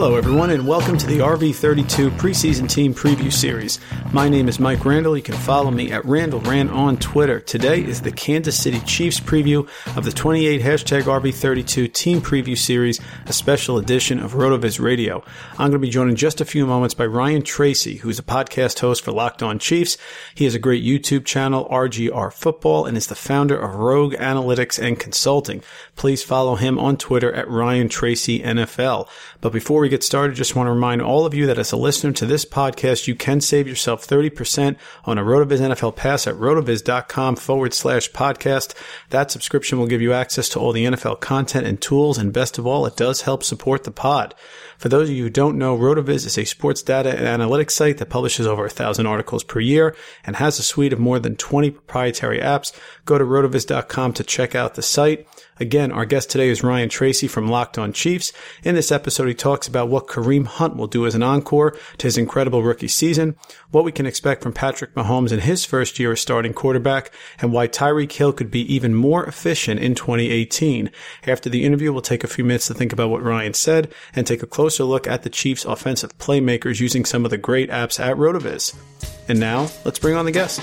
Hello, everyone, and welcome to the RV32 preseason team preview series. My name is Mike Randle. You can follow me at Randle Ran on Twitter. Today is the Kansas City Chiefs preview of the 28 hashtag RV32 team preview series, a special edition of RotoViz Radio. I'm going to be joined in just a few moments by Ryan Tracy, who's a podcast host for Locked On Chiefs. He has a great YouTube channel, RGR Football, and is the founder of Rogue Analytics and Consulting. Please follow him on Twitter at Ryan Tracy NFL. But before we get started, just want to remind all of you that as a listener to this podcast, you can save yourself 30% on a RotoViz NFL pass at rotoviz.com forward slash podcast. That subscription will give you access to all the NFL content and tools. And best of all, it does help support the pod. For those of you who don't know, RotoViz is a sports data and analytics site that publishes over a thousand articles per year and has a suite of more than 20 proprietary apps. Go to rotoviz.com to check out the site. Again, our guest today is Ryan Tracy from Locked On Chiefs. In this episode, he talks about what Kareem Hunt will do as an encore to his incredible rookie season, what we can expect from Patrick Mahomes in his first year as starting quarterback, and why Tyreek Hill could be even more efficient in 2018. After the interview, we'll take a few minutes to think about what Ryan said and take a closer look at the Chiefs' offensive playmakers using some of the great apps at RotoViz. And now, let's bring on the guest.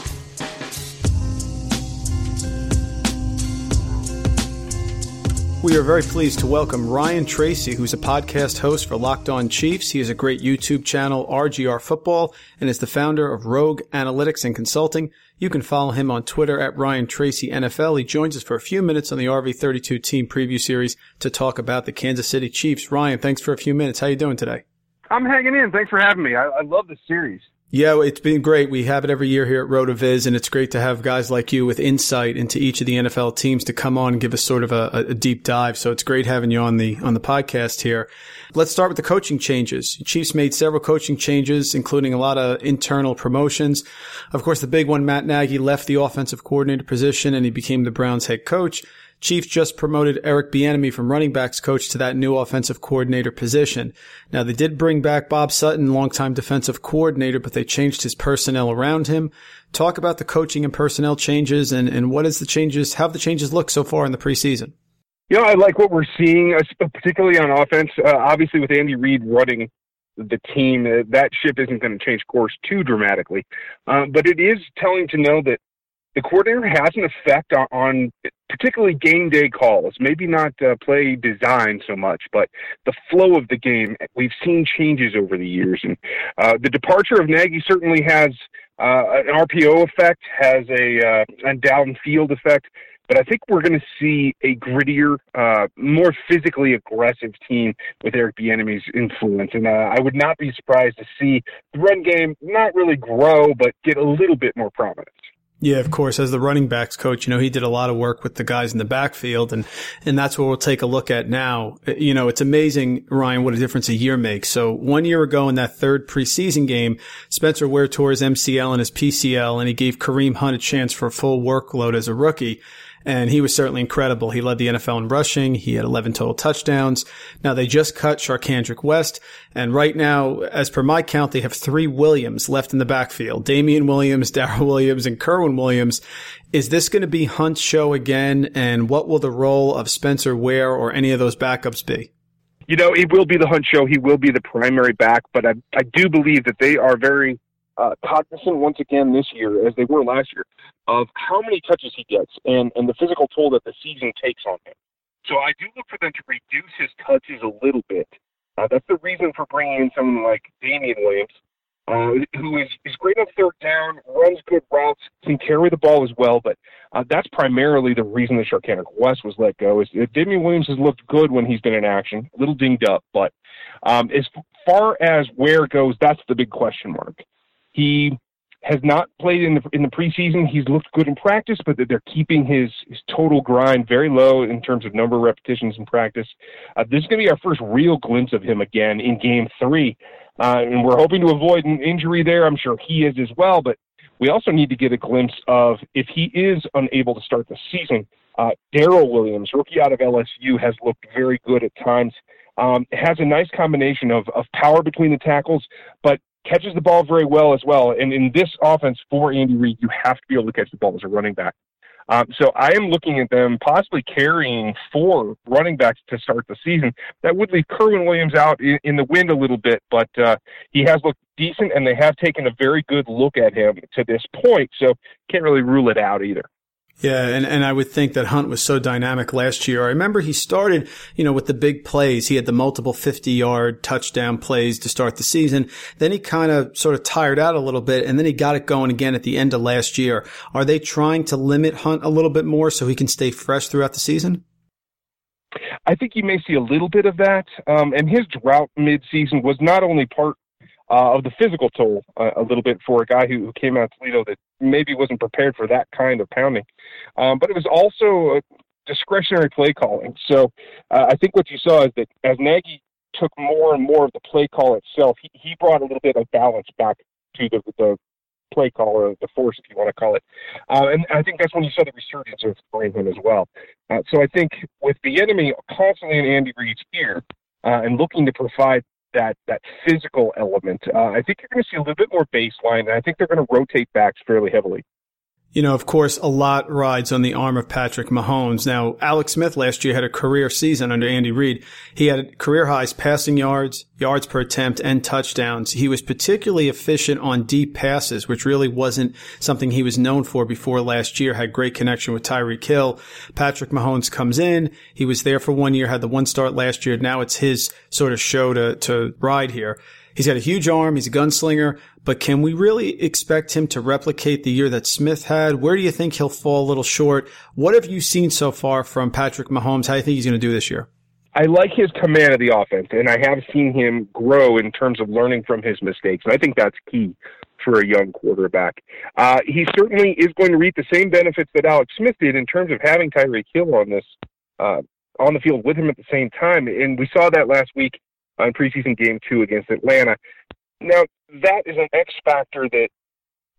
We are very pleased to welcome Ryan Tracy, who's a podcast host for Locked On Chiefs. He has a great YouTube channel, RGR Football, and is the founder of Rogue Analytics and Consulting. You can follow him on Twitter at Ryan Tracy NFL. He joins us for a few minutes on the RV32 team preview series to talk about the Kansas City Chiefs. Ryan, thanks for a few minutes. How you doing today? I'm hanging in. Thanks for having me. I, I love the series. Yeah, it's been great. We have it every year here at RotoViz, and it's great to have guys like you with insight into each of the NFL teams to come on and give us sort of a, a, deep dive. So it's great having you on the on the podcast here. Let's start with the coaching changes. Chiefs made several coaching changes, including a lot of internal promotions. Of course, the big one, Matt Nagy left the offensive coordinator position and he became the Browns head coach. Chiefs just promoted Eric Bieniemy from running backs coach to that new offensive coordinator position. Now they did bring back Bob Sutton, longtime defensive coordinator, but they changed his personnel around him. Talk about the coaching and personnel changes and, and what is the changes, how have the changes looked so far in the preseason? You know, I like what we're seeing, particularly on offense. Uh, obviously, with Andy Reid running the team, uh, that ship isn't going to change course too dramatically. Uh, but it is telling to know that the coordinator has an effect on, on particularly game day calls. Maybe not uh, play design so much, but the flow of the game. We've seen changes over the years, and uh, the departure of Nagy certainly has uh, an RPO effect, has a uh, a downfield effect. But I think we're going to see a grittier, uh, more physically aggressive team with Eric Bieniemy's influence, and uh, I would not be surprised to see the run game not really grow, but get a little bit more prominence. Yeah, of course. As the running backs coach, you know, he did a lot of work with the guys in the backfield and, and that's what we'll take a look at now. You know, it's amazing, Ryan, what a difference a year makes. So one year ago in that third preseason game, Spencer Ware tore his MCL and his PCL and he gave Kareem Hunt a chance for a full workload as a rookie and he was certainly incredible. He led the NFL in rushing. He had 11 total touchdowns. Now they just cut Charcandrick West, and right now, as per my count, they have three Williams left in the backfield: Damien Williams, Darrel Williams, and Kerwynn Williams. Is this going to be Hunt's show again? And what will the role of Spencer Ware or any of those backups be? You know, it will be the Hunt show. He will be the primary back, but I, I do believe that they are very uh, cognizant once again this year, as they were last year, of how many touches he gets and, and the physical toll that the season takes on him. So I do look for them to reduce his touches a little bit. Uh, that's the reason for bringing in someone like Damien Williams, uh, who is, is great on third down, runs good routes, can carry the ball as well. But uh, that's primarily the reason that Charcandrick West was let go. Is uh, Damien Williams has looked good when he's been in action, a little dinged up, but um, as far as where it goes, that's the big question mark. He has not played in the in the preseason. He's looked good in practice, but they're keeping his his total grind very low in terms of number of repetitions in practice. Uh, this is going to be our first real glimpse of him again in Game Three, uh, and we're hoping to avoid an injury there. I'm sure he is as well, but we also need to get a glimpse of if he is unable to start the season. Uh, Darrel Williams, rookie out of LSU, has looked very good at times. Um, has a nice combination of, of power between the tackles, but catches the ball very well as well. And in this offense for Andy Reid, you have to be able to catch the ball as a running back. Um, so I am looking at them possibly carrying four running backs to start the season. That would leave Kerwynn Williams out in, in the wind a little bit, but uh, he has looked decent, and they have taken a very good look at him to this point. So can't really rule it out either. Yeah, and, and I would think that Hunt was so dynamic last year. I remember he started, you know, with the big plays. He had the multiple 50 yard touchdown plays to start the season. Then he kind of sort of tired out a little bit and then he got it going again at the end of last year. Are they trying to limit Hunt a little bit more so he can stay fresh throughout the season? I think you may see a little bit of that. Um, and his drought midseason was not only part uh, of the physical toll uh, a little bit for a guy who, who came out of Toledo that maybe wasn't prepared for that kind of pounding. Um, but it was also discretionary play calling. So uh, I think what you saw is that as Nagy took more and more of the play call itself, he, he brought a little bit of balance back to the, the play call or the force, if you want to call it. Uh, and I think that's when you saw the resurgence of him as well. Uh, so I think with Bieniemy constantly in Andy Reid's ear uh, and looking to provide that that physical element. Uh, I think you're going to see a little bit more baseline, and I think they're going to rotate backs fairly heavily. You know, of course, a lot rides on the arm of Patrick Mahomes. Now, Alex Smith last year had a career season under Andy Reid. He had career highs passing yards, yards per attempt, and touchdowns. He was particularly efficient on deep passes, which really wasn't something he was known for before last year. Had great connection with Tyreek Hill. Patrick Mahomes comes in. He was there for one year, had the one start last year. Now it's his sort of show to, to ride here. He's got a huge arm. He's a gunslinger, but can we really expect him to replicate the year that Smith had? Where do you think he'll fall a little short? What have you seen so far from Patrick Mahomes? How do you think he's going to do this year? I like his command of the offense, and I have seen him grow in terms of learning from his mistakes. And I think that's key for a young quarterback. Uh, he certainly is going to reap the same benefits that Alex Smith did in terms of having Tyreek Hill on this uh, on the field with him at the same time. And we saw that last week on preseason game two against Atlanta. Now, that is an X factor that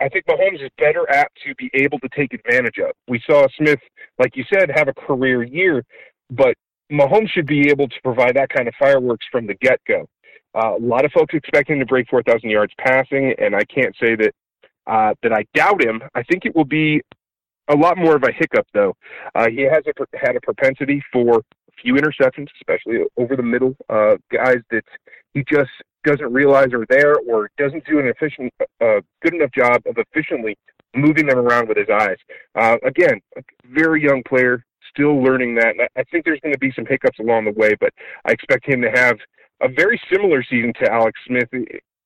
I think Mahomes is better apt to be able to take advantage of. We saw Smith, like you said, have a career year, but Mahomes should be able to provide that kind of fireworks from the get go. Uh, a lot of folks expect him to break 4,000 yards passing, and I can't say that uh, that I doubt him. I think it will be a lot more of a hiccup, though. Uh, he has a, had a propensity for few interceptions, especially over the middle, uh, guys that he just doesn't realize are there or doesn't do an efficient, uh, good enough job of efficiently moving them around with his eyes. Uh, again, very young player, still learning that. And I think there's going to be some hiccups along the way, but I expect him to have a very similar season to Alex Smith.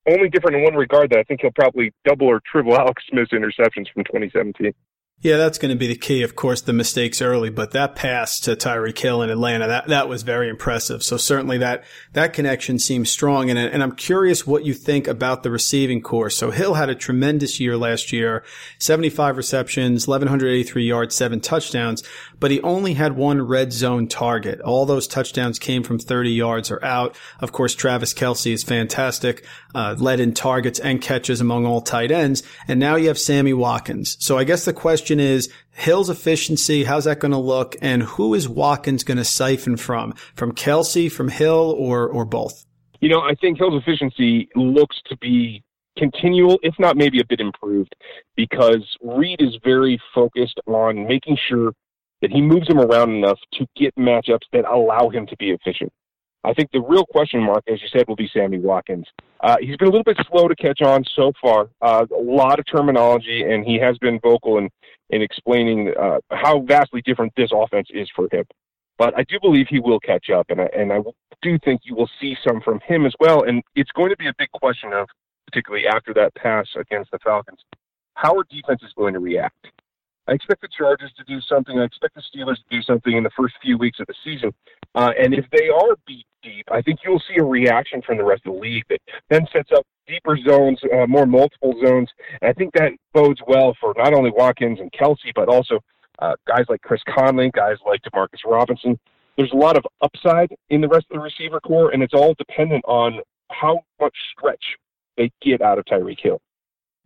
Only different in one regard that I think he'll probably double or triple Alex Smith's interceptions from 2017. Yeah, that's going to be the key. Of course, the mistakes early, but that pass to Tyreek Hill in Atlanta, that, that was very impressive. So certainly that, that connection seems strong. And, and I'm curious what you think about the receiving corps. So Hill had a tremendous year last year, 75 receptions, 1183 yards, seven touchdowns, but he only had one red zone target. All those touchdowns came from 30 yards or out. Of course, Travis Kelce is fantastic, uh, led in targets and catches among all tight ends. And now you have Sammy Watkins. So I guess the question is Hill's efficiency. How's that going to look? And who is Watkins going to siphon from? From Kelce, from Hill, or or both? You know, I think Hill's efficiency looks to be continual, if not maybe a bit improved, because Reid is very focused on making sure that he moves him around enough to get matchups that allow him to be efficient. I think the real question mark, as you said, will be Sammy Watkins. Uh, he's been a little bit slow to catch on so far. Uh, a lot of terminology, and he has been vocal in, in explaining uh, how vastly different this offense is for him. But I do believe he will catch up, and I, and I do think you will see some from him as well. And it's going to be a big question of, particularly after that pass against the Falcons, how our defense is going to react. I expect the Chargers to do something. I expect the Steelers to do something in the first few weeks of the season. Uh, and if they are beat deep, I think you'll see a reaction from the rest of the league that then sets up deeper zones, uh, more multiple zones. And I think that bodes well for not only Watkins and Kelce, but also uh, guys like Chris Conley, guys like Demarcus Robinson. There's a lot of upside in the rest of the receiver corps, and it's all dependent on how much stretch they get out of Tyreek Hill.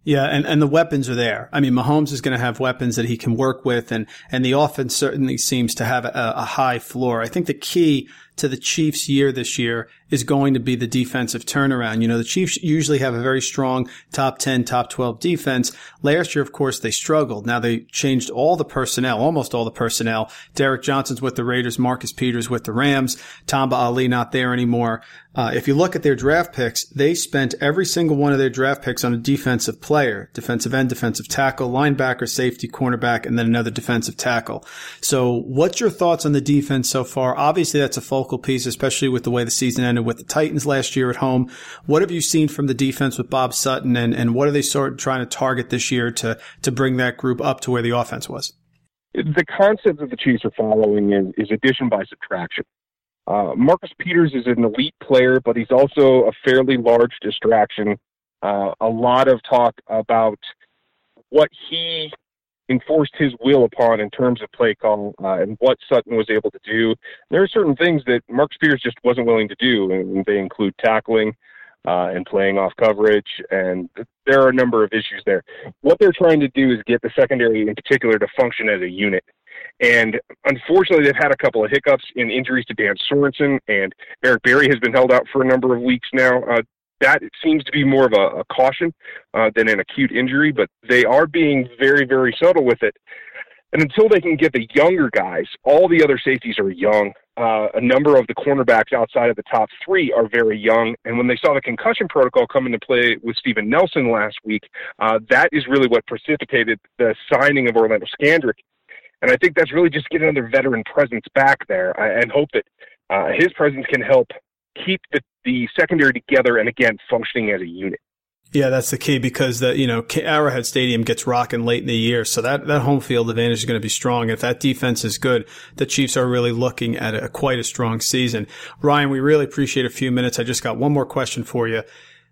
Yeah, and, and the weapons are there. I mean, Mahomes is going to have weapons that he can work with, and, and the offense certainly seems to have a, a, high floor. I think the key to the Chiefs' year this year is going to be the defensive turnaround. You know, the Chiefs usually have a very strong top 10, top 12 defense. Last year, of course, they struggled. Now they changed all the personnel, almost all the personnel. Derrick Johnson's with the Raiders, Marcus Peters with the Rams, Tamba Hali not there anymore. Uh, if you look at their draft picks, they spent every single one of their draft picks on a defensive player, defensive end, defensive tackle, linebacker, safety, cornerback, and then another defensive tackle. So what's your thoughts on the defense so far? Obviously, that's a focal piece, especially with the way the season ended with the Titans last year at home. What have you seen from the defense with Bob Sutton and, and what are they sort of trying to target this year to, to bring that group up to where the offense was? The concept that the Chiefs are following is, is addition by subtraction. Uh, Marcus Peters is an elite player, but he's also a fairly large distraction. Uh, a lot of talk about what he enforced his will upon in terms of play call uh, and what Sutton was able to do. There are certain things that Marcus Peters just wasn't willing to do, and they include tackling uh, and playing off coverage, and there are a number of issues there. What they're trying to do is get the secondary in particular to function as a unit. And unfortunately, they've had a couple of hiccups in injuries to Dan Sorensen, and Eric Berry has been held out for a number of weeks now. Uh, that seems to be more of a, a caution uh, than an acute injury, but they are being very, very subtle with it. And until they can get the younger guys, all the other safeties are young. Uh, a number of the cornerbacks outside of the top three are very young. And when they saw the concussion protocol come into play with Steven Nelson last week, uh, that is really what precipitated the signing of Orlando Scandrick and I think that's really just getting another veteran presence back there and hope that uh, his presence can help keep the, the secondary together and again functioning as a unit. Yeah, that's the key because the you know Arrowhead Stadium gets rocking late in the year, so that that home field advantage is going to be strong. If that defense is good, the Chiefs are really looking at a, quite a strong season. Ryan, we really appreciate a few minutes. I just got one more question for you.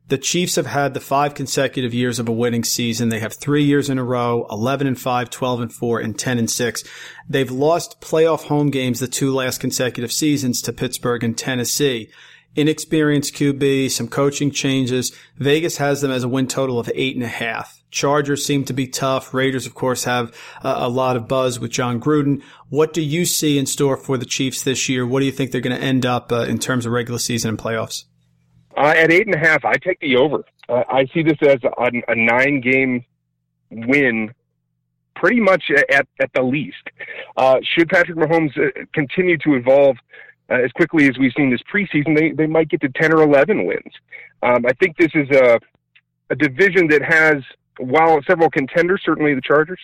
The Chiefs have had the five consecutive years of a winning season. They have three years in a row, 11 and 5, 12 and 4, and 10 and 6. They've lost playoff home games the two last consecutive seasons to Pittsburgh and Tennessee. Inexperienced QB, some coaching changes. Vegas has them as a win total of eight and a half. Chargers seem to be tough. Raiders, of course, have a, a lot of buzz with Jon Gruden. What do you see in store for the Chiefs this year? What do you think they're going to end up uh, in terms of regular season and playoffs? Uh, at eight and a half, I take the over. Uh, I see this as a, a nine game win pretty much at, at the least. Uh, should Patrick Mahomes uh, continue to evolve uh, as quickly as we've seen this preseason, they, they might get to 10 or 11 wins. Um, I think this is a, a division that has, while several contenders, certainly the Chargers,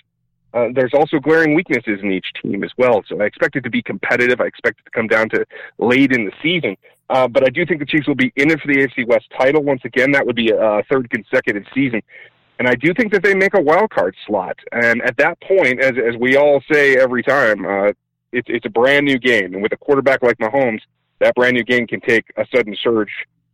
uh, there's also glaring weaknesses in each team as well. So I expect it to be competitive. I expect it to come down to late in the season. Uh, but I do think the Chiefs will be in it for the AFC West title once again. That would be a, third consecutive season. And I do think that they make a wild card slot. And at that point, as, as we all say every time, uh, it's, it's a brand new game. And with a quarterback like Mahomes, that brand new game can take a sudden surge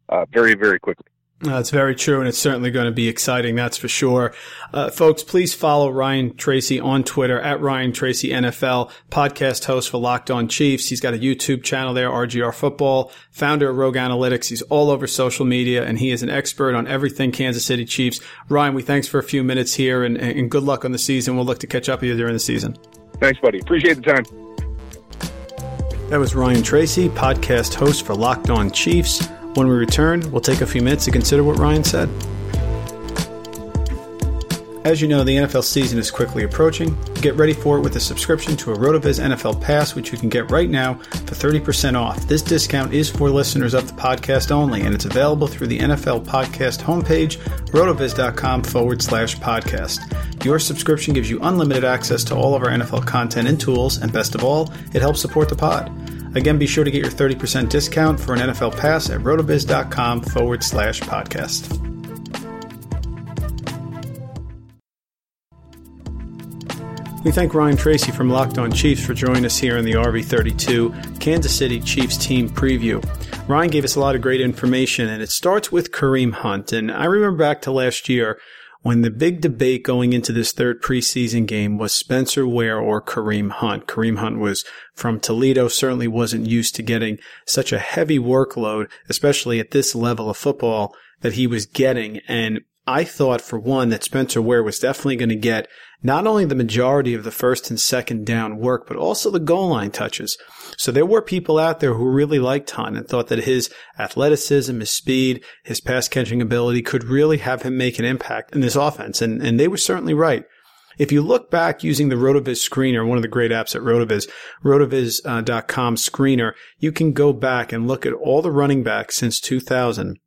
uh, very, very quickly. That's very true, and it's certainly going to be exciting, that's for sure. Uh, folks, please follow Ryan Tracy on Twitter at Ryan Tracy NFL, podcast host for Locked On Chiefs. He's got a YouTube channel there, RGR Football, founder of Rogue Analytics. He's all over social media, and he is an expert on everything Kansas City Chiefs. Ryan, we thanks for a few minutes here, and, and good luck on the season. We'll look to catch up with you during the season. Thanks, buddy. Appreciate the time. That was Ryan Tracy, podcast host for Locked On Chiefs. When we return, we'll take a few minutes to consider what Ryan said. As you know, the NFL season is quickly approaching. Get ready for it with a subscription to a RotoViz NFL Pass, which you can get right now for 30% off. This discount is for listeners of the podcast only, and it's available through the NFL Podcast homepage, rotoviz.com forward slash podcast. Your subscription gives you unlimited access to all of our NFL content and tools, and best of all, it helps support the pod. Again, be sure to get your 30% discount for an NFL pass at rotoviz.com forward slash podcast. We thank Ryan Tracy from Locked On Chiefs for joining us here in the RV32 Kansas City Chiefs team preview. Ryan gave us a lot of great information, and it starts with Kareem Hunt. And I remember back to last year when the big debate going into this third preseason game was Spencer Ware or Kareem Hunt. Kareem Hunt was from Toledo, certainly wasn't used to getting such a heavy workload, especially at this level of football that he was getting. And I thought for one that Spencer Ware was definitely going to get not only the majority of the first and second down work, but also the goal line touches. So there were people out there who really liked Hunt and thought that his athleticism, his speed, his pass catching ability could really have him make an impact in this offense. And, and they were certainly right. If you look back using the RotoViz screener, one of the great apps at RotoViz, rotoviz.com screener, you can go back and look at all the running backs since 2000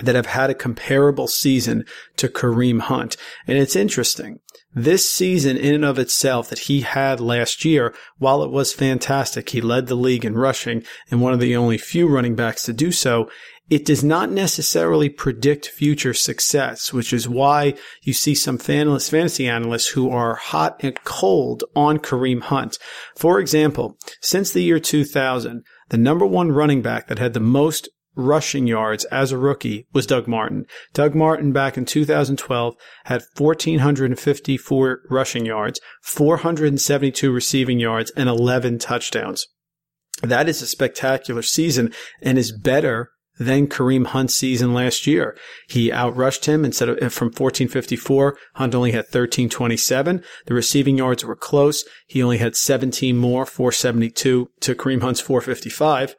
that have had a comparable season to Kareem Hunt. And it's interesting. This season in and of itself that he had last year, while it was fantastic, he led the league in rushing and one of the only few running backs to do so. It does not necessarily predict future success, which is why you see some fantasy analysts who are hot and cold on Kareem Hunt. For example, since the year 2000, the number one running back that had the most rushing yards as a rookie was Doug Martin. Doug Martin back in 2012 had 1,454 rushing yards, 472 receiving yards, and 11 touchdowns. That is a spectacular season and is better than Kareem Hunt's season last year. He outrushed him instead of from 1454. Hunt only had 1327. The receiving yards were close. He only had 17 more, 472 to Kareem Hunt's 455.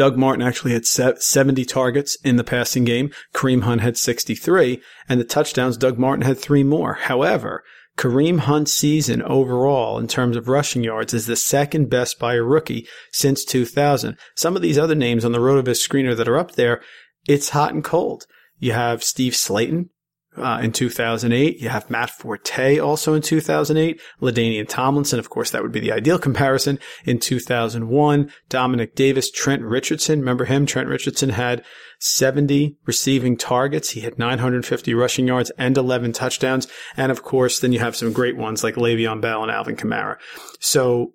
Doug Martin actually had 70 targets in the passing game. Kareem Hunt had 63 and the touchdowns, Doug Martin had three more. However, Kareem Hunt's season overall in terms of rushing yards is the second best by a rookie since 2000. Some of these other names on the RotoViz screener that are up there, it's hot and cold. You have Steve Slaton, uh, in 2008. You have Matt Forte also in 2008. LaDainian Tomlinson, of course, that would be the ideal comparison in 2001. Domanick Davis, Trent Richardson. Remember him? Trent Richardson had 70 receiving targets. He had 950 rushing yards and 11 touchdowns. And of course, then you have some great ones like Le'Veon Bell and Alvin Kamara. So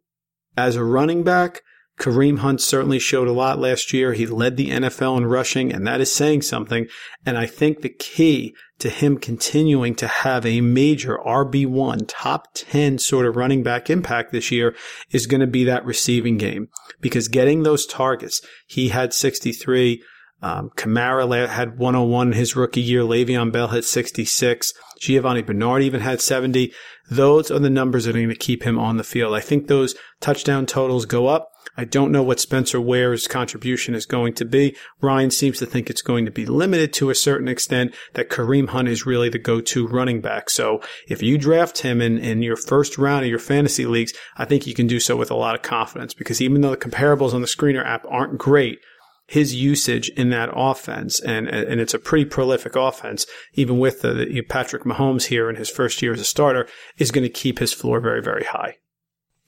as a running back, Kareem Hunt certainly showed a lot last year. He led the NFL in rushing, and that is saying something. And I think the key to him continuing to have a major RB1 top 10 sort of running back impact this year is going to be that receiving game because getting those targets, he had 63. Um, Kamara had 101 his rookie year. Le'Veon Bell had 66. Giovani Bernard even had 70. Those are the numbers that are going to keep him on the field. I think those touchdown totals go up. I don't know what Spencer Ware's contribution is going to be. Ryan seems to think it's going to be limited to a certain extent that Kareem Hunt is really the go-to running back. So if you draft him in, in your first round of your fantasy leagues, I think you can do so with a lot of confidence because even though the comparables on the screener app aren't great, his usage in that offense, and and it's a pretty prolific offense, even with the, the Patrick Mahomes here in his first year as a starter, is going to keep his floor very very high.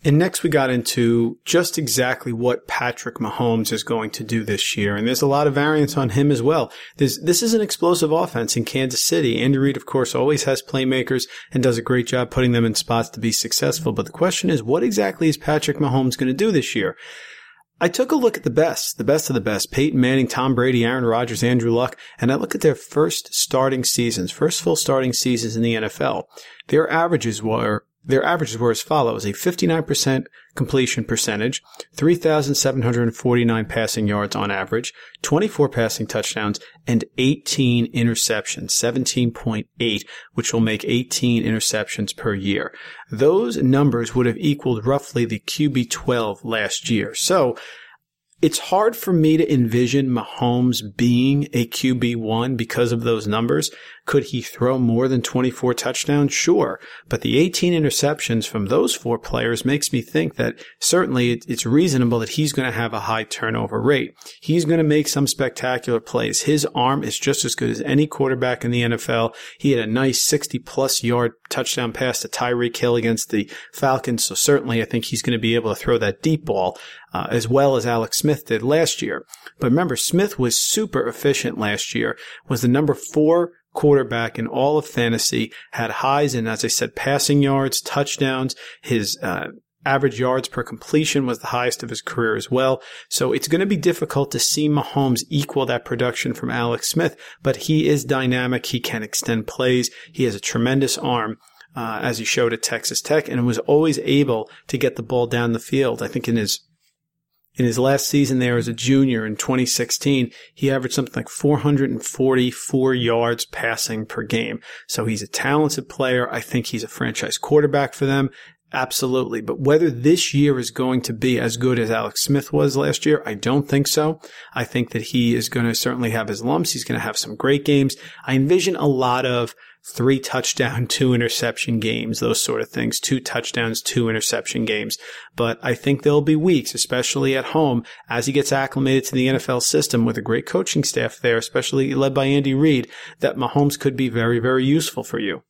And next we got into just exactly what Patrick Mahomes is going to do this year. And there's a lot of variance on him as well. There's, this is an explosive offense in Kansas City. Andy Reid, of course, always has playmakers and does a great job putting them in spots to be successful. But the question is, what exactly is Patrick Mahomes going to do this year? I took a look at the best, the best of the best, Peyton Manning, Tom Brady, Aaron Rodgers, Andrew Luck, and I look at their first starting seasons, first full starting seasons in the NFL. Their averages were their averages were as follows a 59% completion percentage, 3,749 passing yards on average, 24 passing touchdowns, and 18 interceptions, 17.8, which will make 18 interceptions per year. Those numbers would have equaled roughly the QB 12 last year. So, it's hard for me to envision Mahomes being a QB1 because of those numbers. Could he throw more than 24 touchdowns? Sure. But the 18 interceptions from those four players makes me think that certainly it's reasonable that he's going to have a high turnover rate. He's going to make some spectacular plays. His arm is just as good as any quarterback in the NFL. He had a nice 60 plus yard touchdown pass to Tyreek Hill against the Falcons. So certainly I think he's going to be able to throw that deep ball. Uh, as well as Alex Smith did last year. But remember, Smith was super efficient last year, was the number four quarterback in all of fantasy, had highs in, as I said, passing yards, touchdowns. His uh, average yards per completion was the highest of his career as well. So it's going to be difficult to see Mahomes equal that production from Alex Smith, but he is dynamic. He can extend plays. He has a tremendous arm. Uh, as he showed at Texas Tech, and was always able to get the ball down the field. I think in his In his last season there as a junior in 2016, he averaged something like 444 yards passing per game. So he's a talented player. I think he's a franchise quarterback for them. Absolutely. But whether this year is going to be as good as Alex Smith was last year, I don't think so. I think that he is going to certainly have his lumps. He's going to have some great games. I envision a lot of three touchdown, two interception games, those sort of things, two touchdowns, two interception games. But I think there'll be weeks, especially at home, as he gets acclimated to the NFL system with a great coaching staff there, especially led by Andy Reid, that Mahomes could be very, very useful for you.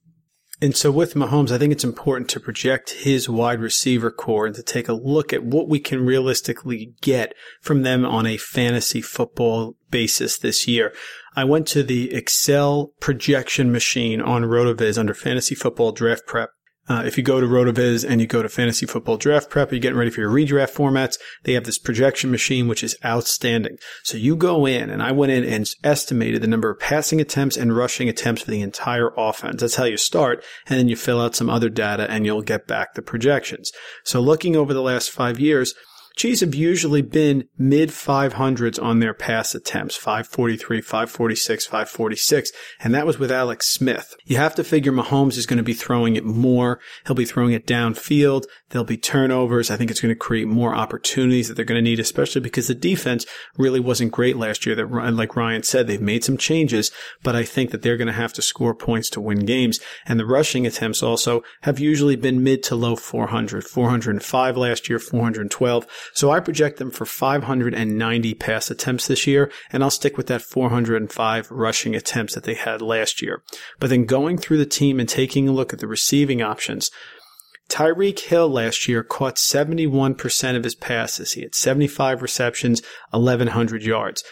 And so with Mahomes, I think it's important to project his wide receiver corps and to take a look at what we can realistically get from them on a fantasy football basis this year. I went to the Excel projection machine on RotoViz under fantasy football draft prep uh, if you go to RotoViz and you go to Fantasy Football Draft Prep, you're getting ready for your redraft formats. They have this projection machine, which is outstanding. So you go in, and I went in and estimated the number of passing attempts and rushing attempts for the entire offense. That's how you start, and then you fill out some other data, and you'll get back the projections. So looking over the last five years, Chiefs have usually been mid 500s on their pass attempts 543, 546, 546, and that was with Alex Smith. You have to figure Mahomes is going to be throwing it more. He'll be throwing it downfield. There'll be turnovers. I think it's going to create more opportunities that they're going to need, especially because the defense really wasn't great last year. That, like Ryan said, they've made some changes, but I think that they're going to have to score points to win games. And the rushing attempts also have usually been mid to low 400, 405 last year, 412. So I project them for 590 pass attempts this year, and I'll stick with that 405 rushing attempts that they had last year. But then going through the team and taking a look at the receiving options, Tyreek Hill last year caught 71% of his passes. He had 75 receptions, 1100 yards.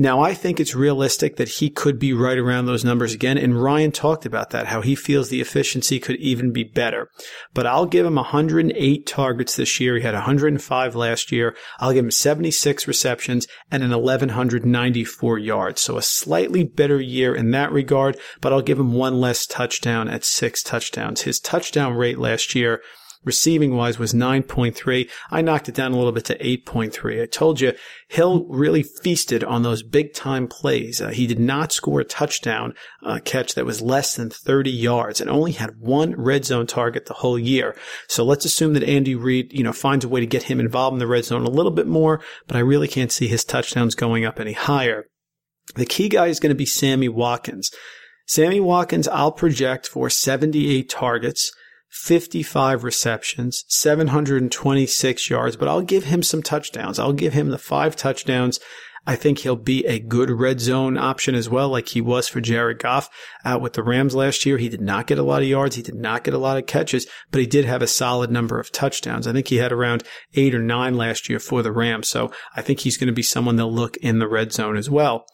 Now, I think it's realistic that he could be right around those numbers again. And Ryan talked about that, how he feels the efficiency could even be better. But I'll give him 108 targets this year. He had 105 last year. I'll give him 76 receptions and an 1194 yards. So a slightly better year in that regard, but I'll give him one less touchdown at six touchdowns. His touchdown rate last year receiving wise was 9.3. I knocked it down a little bit to 8.3. I told you Hill really feasted on those big time plays. Uh, he did not score a touchdown uh, catch that was less than 30 yards and only had one red zone target the whole year. So let's assume that Andy Reid, you know, finds a way to get him involved in the red zone a little bit more, but I really can't see his touchdowns going up any higher. The key guy is going to be Sammy Watkins. Sammy Watkins, I'll project for 78 targets. 55 receptions, 726 yards, but I'll give him some touchdowns. I'll give him the five touchdowns. I think he'll be a good red zone option as well, like he was for Jared Goff out with the Rams last year. He did not get a lot of yards. He did not get a lot of catches, but he did have a solid number of touchdowns. I think he had around eight or nine last year for the Rams. So I think he's going to be someone they'll look in the red zone as well.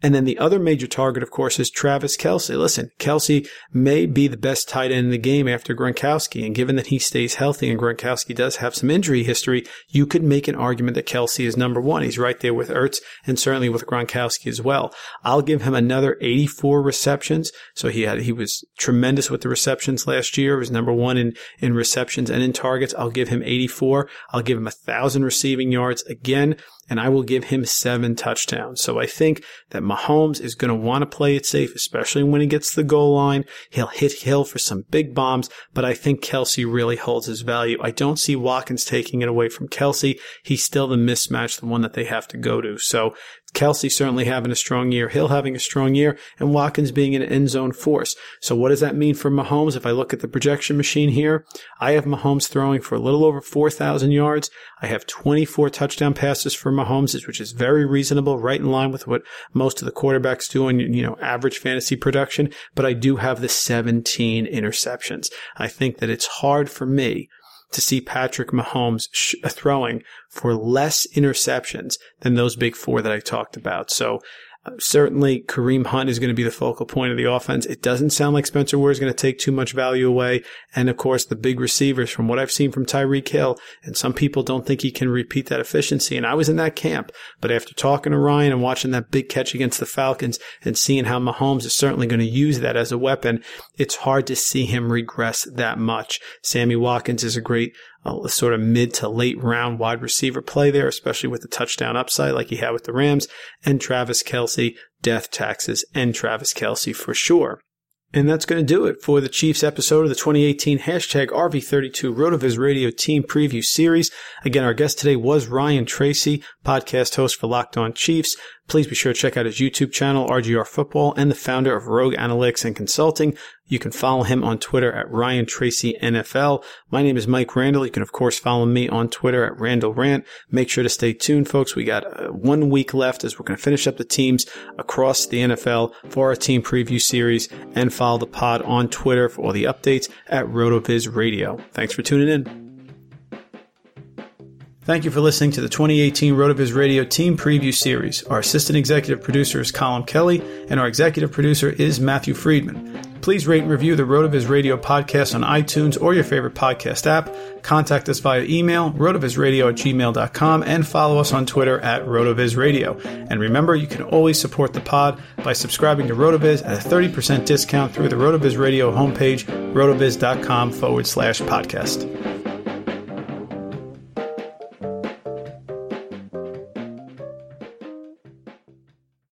And then the other major target, of course, is Travis Kelce. Listen, Kelce may be the best tight end in the game after Gronkowski. And given that he stays healthy and Gronkowski does have some injury history, you could make an argument that Kelce is number one. He's right there with Ertz and certainly with Gronkowski as well. I'll give him another 84 receptions. So he had, he was tremendous with the receptions last year. He was number one in, in receptions and in targets. I'll give him 84. I'll give him a thousand receiving yards again and I will give him seven touchdowns. So I think that Mahomes is going to want to play it safe, especially when he gets the goal line. He'll hit Hill for some big bombs, but I think Kelce really holds his value. I don't see Watkins taking it away from Kelce. He's still the mismatch, the one that they have to go to. So Kelce certainly having a strong year, Hill having a strong year, and Watkins being an end zone force. So what does that mean for Mahomes? If I look at the projection machine here, I have Mahomes throwing for a little over 4,000 yards. I have 24 touchdown passes for Mahomes, which is very reasonable, right in line with what most of the quarterbacks do in, you know, average fantasy production. But I do have the 17 interceptions. I think that it's hard for me to see Patrick Mahomes sh- throwing for less interceptions than those big four that I talked about. So Certainly, Kareem Hunt is going to be the focal point of the offense. It doesn't sound like Spencer Ware is going to take too much value away. And of course, the big receivers, from what I've seen from Tyreek Hill, and some people don't think he can repeat that efficiency. And I was in that camp. But after talking to Ryan and watching that big catch against the Falcons and seeing how Mahomes is certainly going to use that as a weapon, it's hard to see him regress that much. Sammy Watkins is a great a sort of mid to late round wide receiver play there, especially with the touchdown upside like he had with the Rams, and Travis Kelce, death taxes, and Travis Kelce for sure. And that's going to do it for the Chiefs episode of the 2018 hashtag RV32 RotoViz Radio Team Preview Series. Again, our guest today was Ryan Tracy, podcast host for Locked On Chiefs. Please be sure to check out his YouTube channel, RGR Football, and the founder of Rogue Analytics and Consulting. You can follow him on Twitter at Ryan Tracy NFL. My name is Mike Randle. You can, of course, follow me on Twitter at Randle Rant. Make sure to stay tuned, folks. We got uh, one week left as we're going to finish up the teams across the NFL for our team preview series and follow the pod on Twitter for all the updates at RotoViz Radio. Thanks for tuning in. Thank you for listening to the 2018 RotoViz Radio Team Preview Series. Our assistant executive producer is Colin Kelly, and our executive producer is Matthew Friedman. Please rate and review the RotoViz Radio podcast on iTunes or your favorite podcast app. Contact us via email, rotovizradio at gmail.com, and follow us on Twitter at rotovizradio. And remember, you can always support the pod by subscribing to RotoViz at a 30% discount through the RotoViz Radio homepage, rotoviz.com forward slash podcast.